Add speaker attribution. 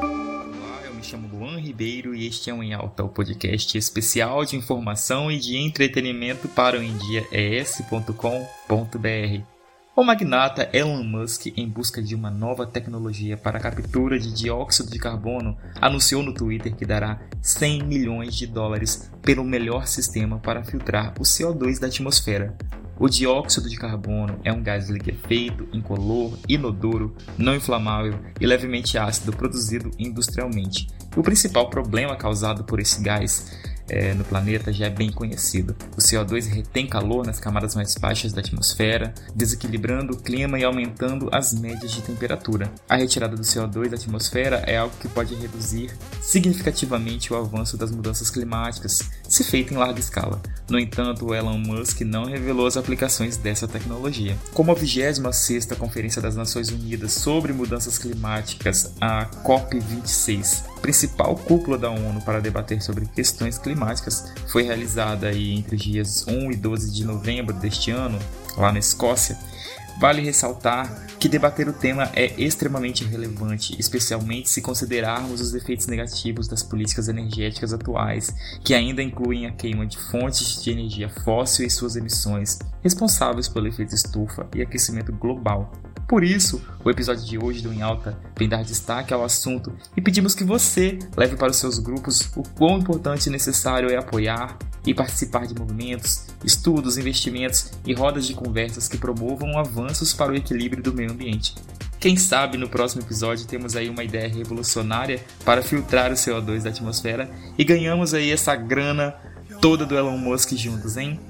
Speaker 1: Olá, eu me chamo Luan Ribeiro e este é o Em Alta, o podcast especial de informação e de entretenimento para o endiaes.com.br. O magnata Elon Musk, em busca de uma nova tecnologia para a captura de dióxido de carbono, anunciou no Twitter que dará 100 milhões de dólares pelo melhor sistema para filtrar o CO2 da atmosfera. O dióxido de carbono é um gás liquefeito, incolor, inodoro, não inflamável e levemente ácido produzido industrialmente. O principal problema causado por esse gás é, no planeta já é bem conhecido. O CO2 retém calor nas camadas mais baixas da atmosfera, desequilibrando o clima e aumentando as médias de temperatura. A retirada do CO2 da atmosfera é algo que pode reduzir significativamente o avanço das mudanças climáticas, se feito em larga escala. No entanto, o Elon Musk não revelou as aplicações dessa tecnologia. Como a 26ª Conferência das Nações Unidas sobre Mudanças Climáticas, a COP26, principal cúpula da ONU para debater sobre questões climáticas, foi realizada aí entre os dias 1 e 12 de novembro deste ano, lá na Escócia. Vale ressaltar que debater o tema é extremamente relevante, especialmente se considerarmos os efeitos negativos das políticas energéticas atuais, que ainda incluem a queima de fontes de energia fóssil e suas emissões, responsáveis pelo efeito estufa e aquecimento global. Por isso, o episódio de hoje do Em Alta vem dar destaque ao assunto e pedimos que você leve para os seus grupos o quão importante e necessário é apoiar e participar de movimentos, estudos, investimentos e rodas de conversas que promovam avanços para o equilíbrio do meio ambiente. Quem sabe no próximo episódio temos aí uma ideia revolucionária para filtrar o CO2 da atmosfera e ganhamos aí essa grana toda do Elon Musk juntos, hein?